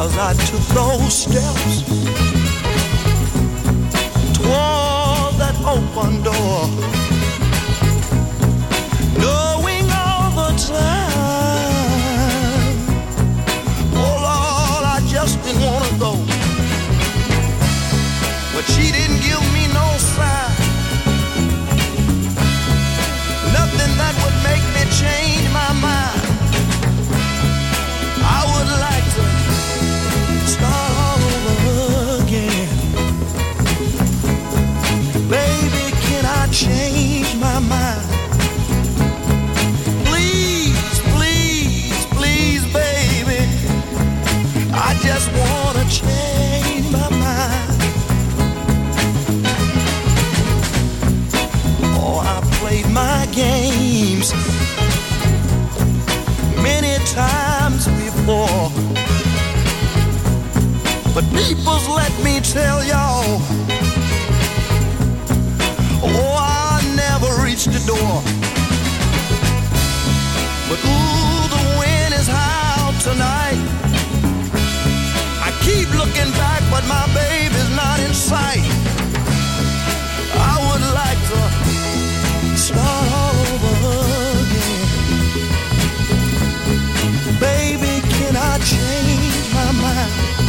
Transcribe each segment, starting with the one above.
As I took those steps toward that open door knowing all the time. Oh Lord, I just didn't wanna go. But she didn't give me no sign. People's let me tell y'all. Oh, I never reached the door. But ooh, the wind is high tonight. I keep looking back, but my baby's not in sight. I would like to start all over again. Baby, can I change my mind?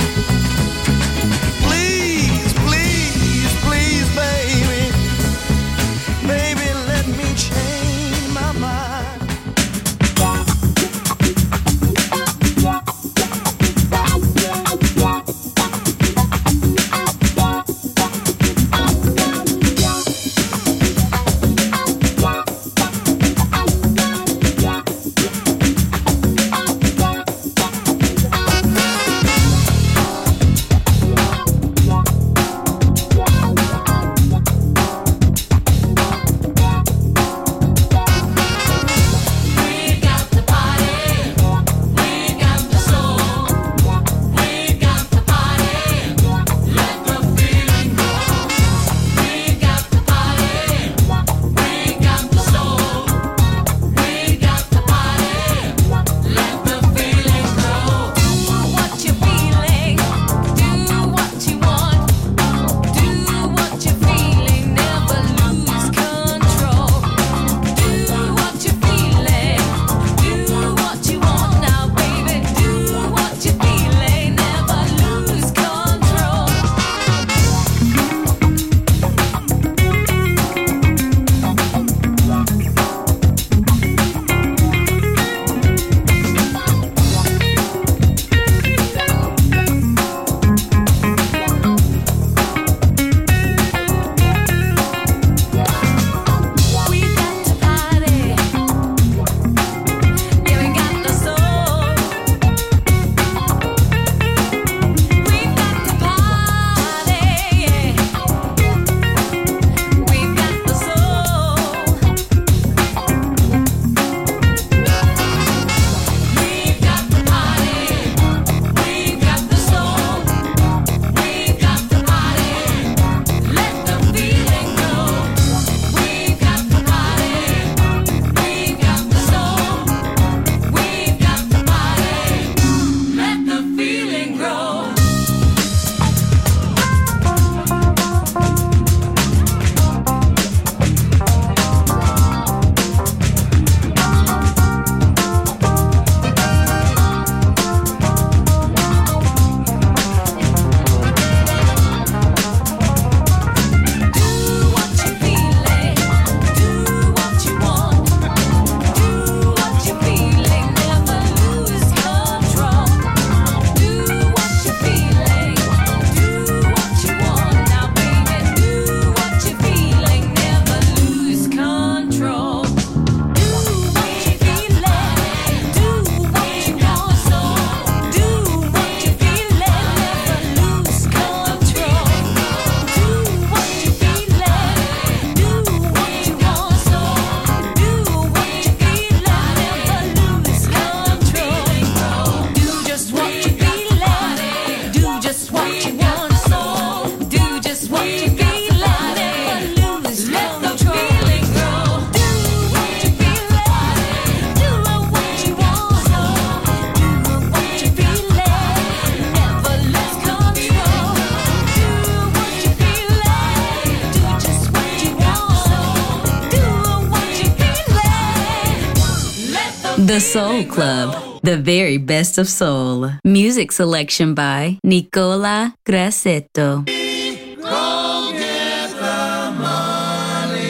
Soul Club, the very best of soul. Music selection by Nicola Grassetto. Go get the money,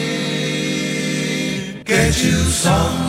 get you some.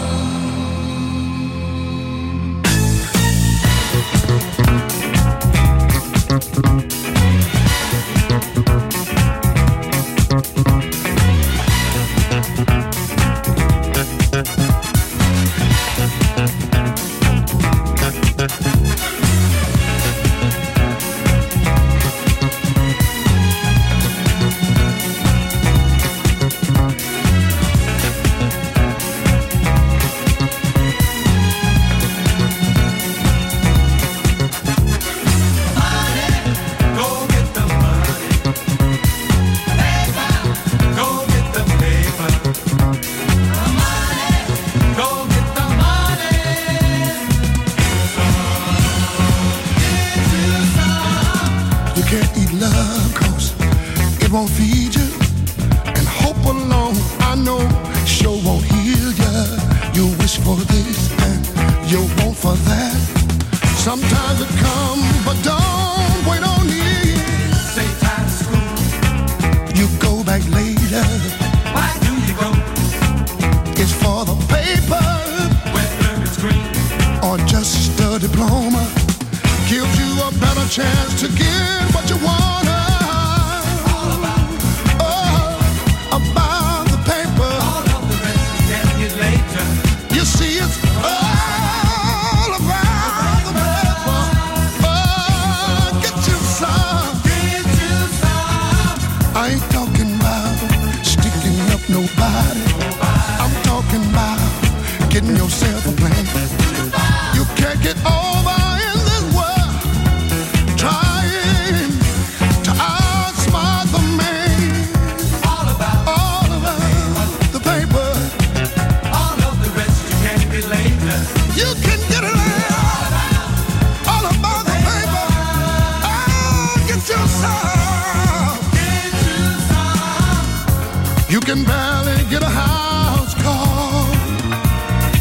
You can barely get a house call,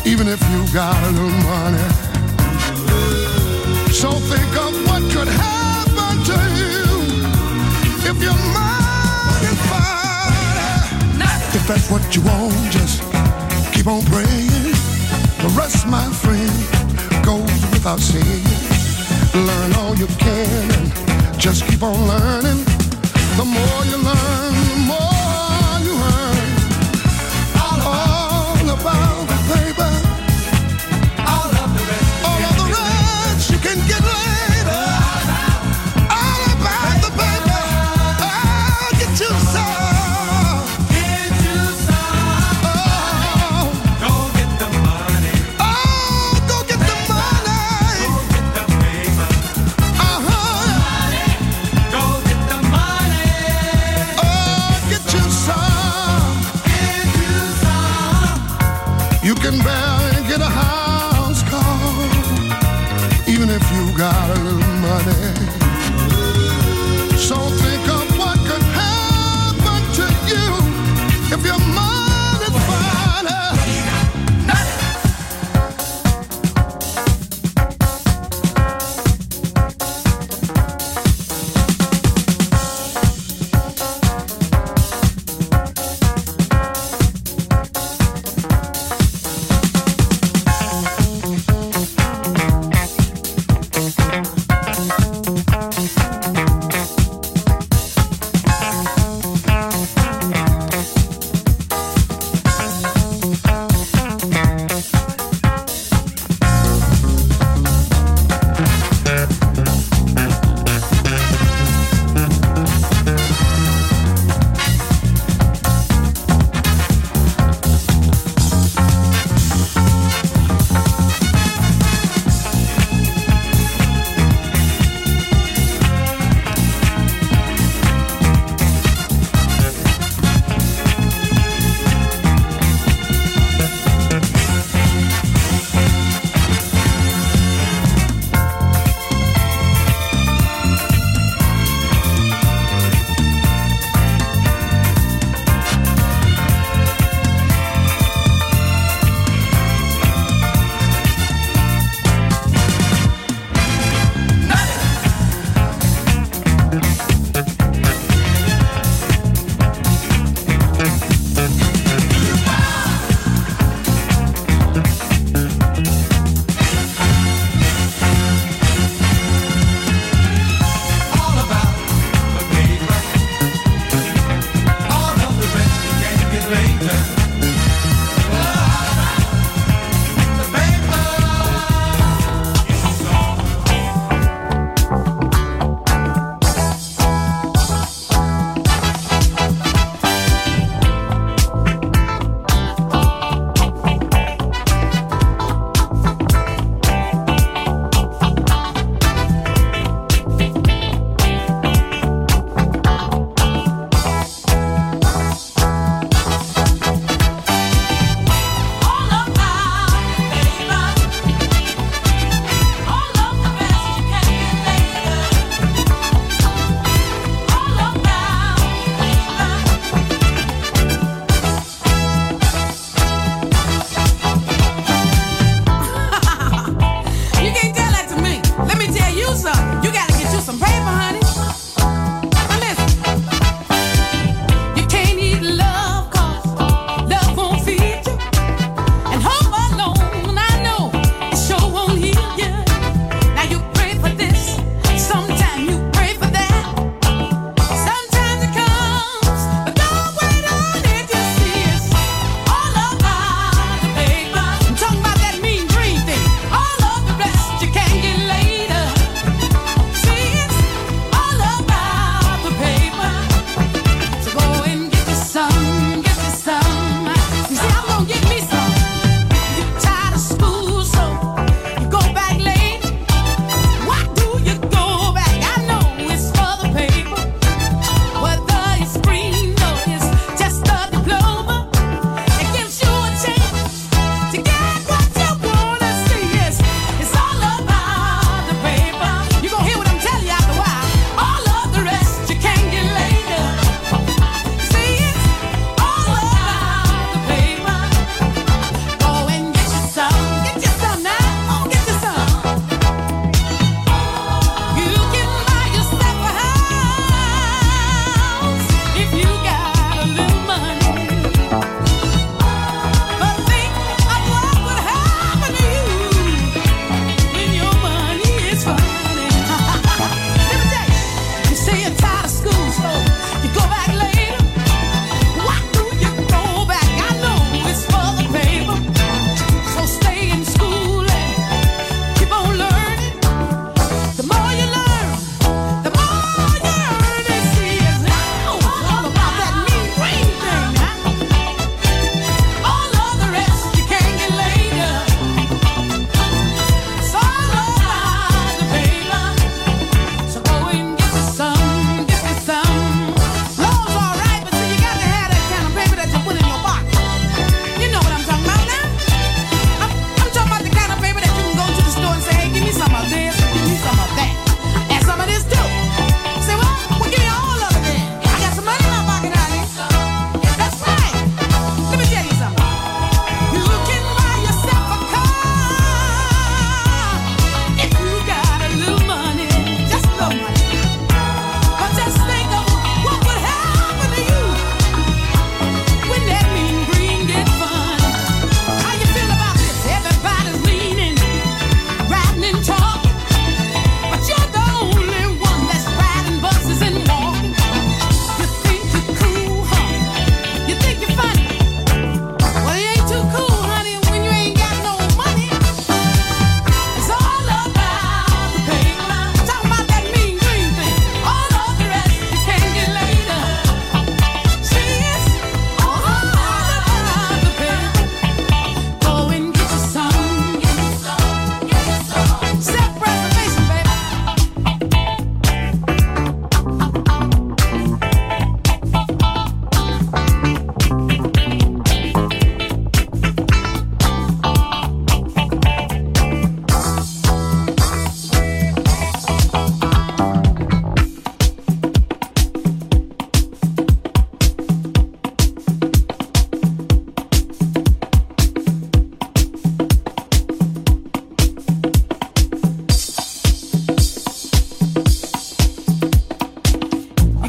even if you got a little money. So think of what could happen to you if your mind is fine. If that's what you want, just keep on praying. The rest, my friend, goes without saying. Learn all you can and just keep on learning. The more you learn, the more.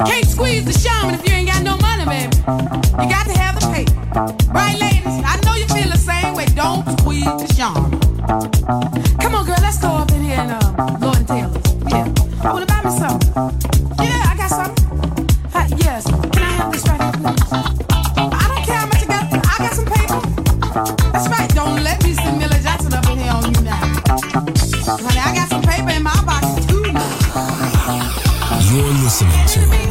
Squeeze the shaman if you ain't got no money, baby. You got to have the paper. Right, ladies? I know you feel the same way. Don't squeeze the shaman. Come on, girl, let's go up in here and uh, Lord and Taylor's. Yeah. I wanna buy me something. Yeah, I got something. Hi, yes. Can I have this right here, please? I don't care how much I got. I got some paper. That's right. Don't let me see Millie Jackson up in here on you now. Honey, I got some paper in my pocket too. You're listening to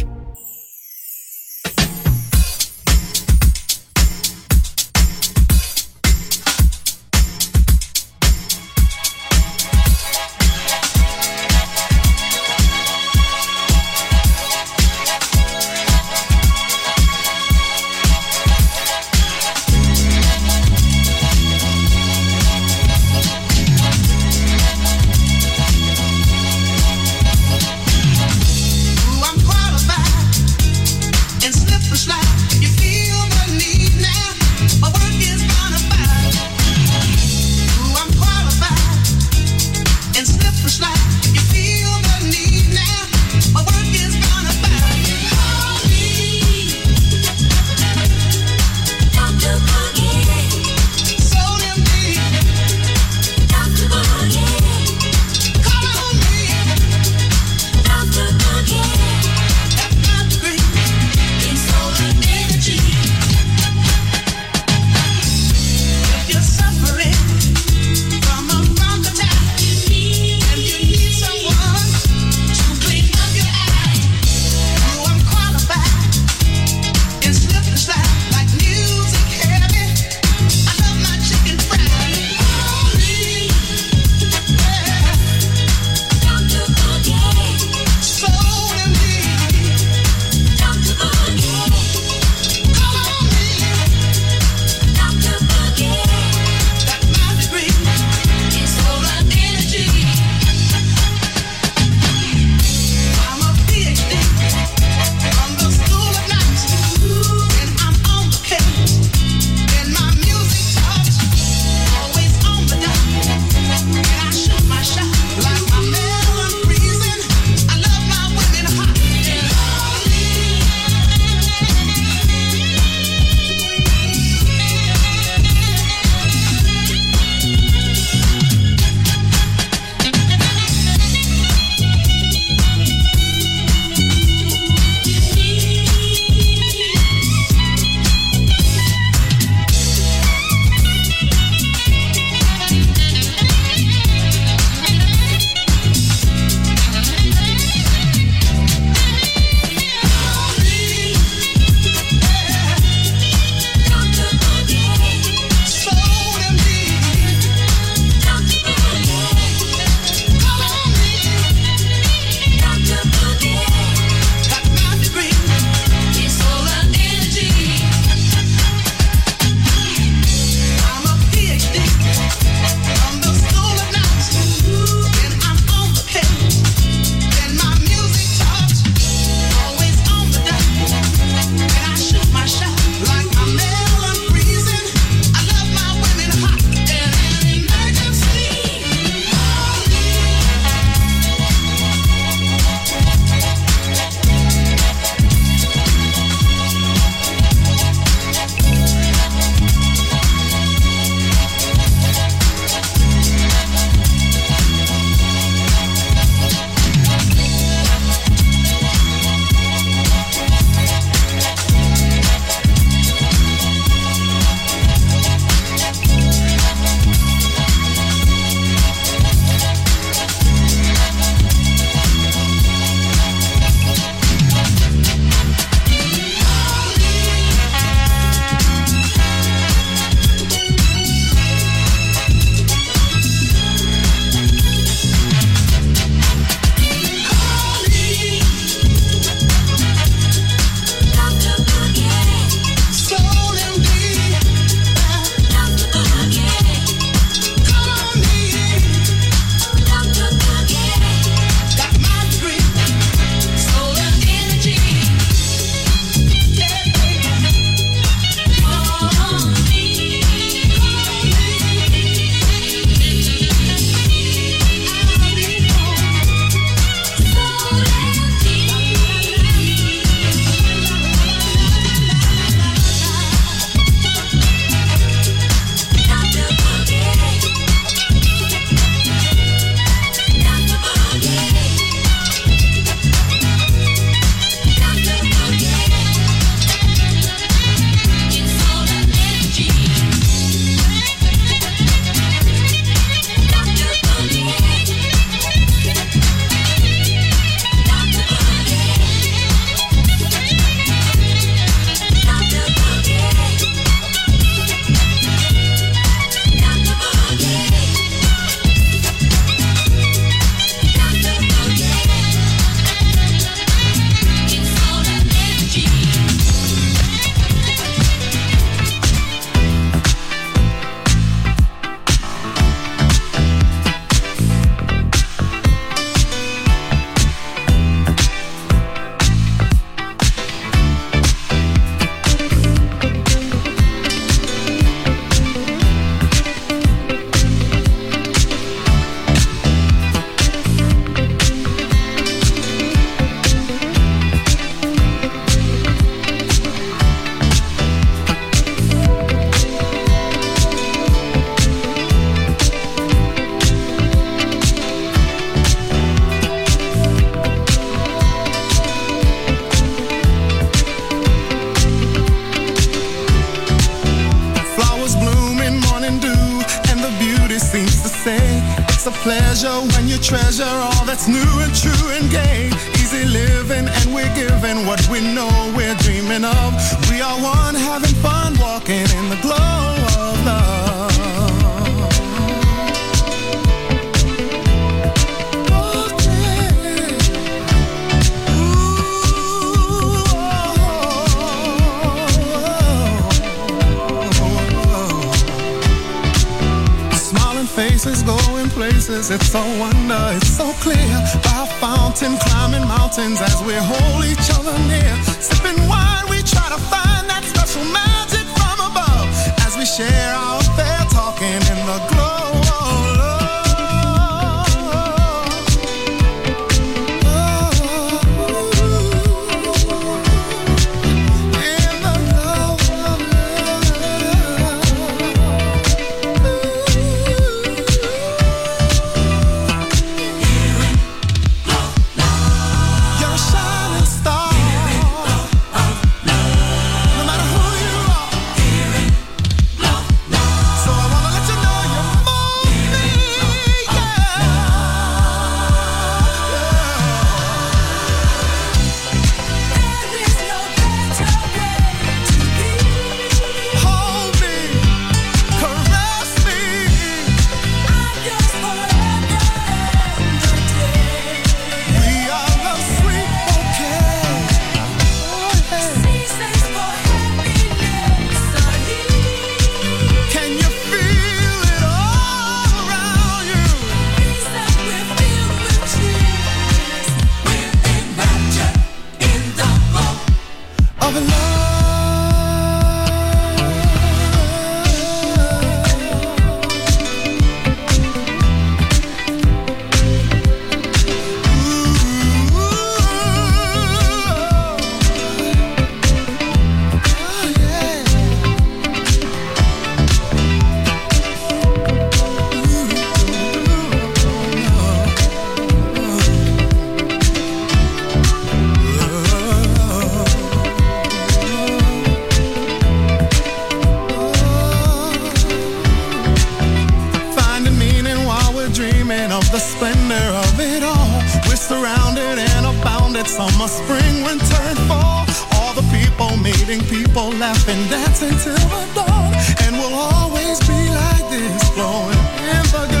laugh and dance until the dawn, and we'll always be like this, flowing in the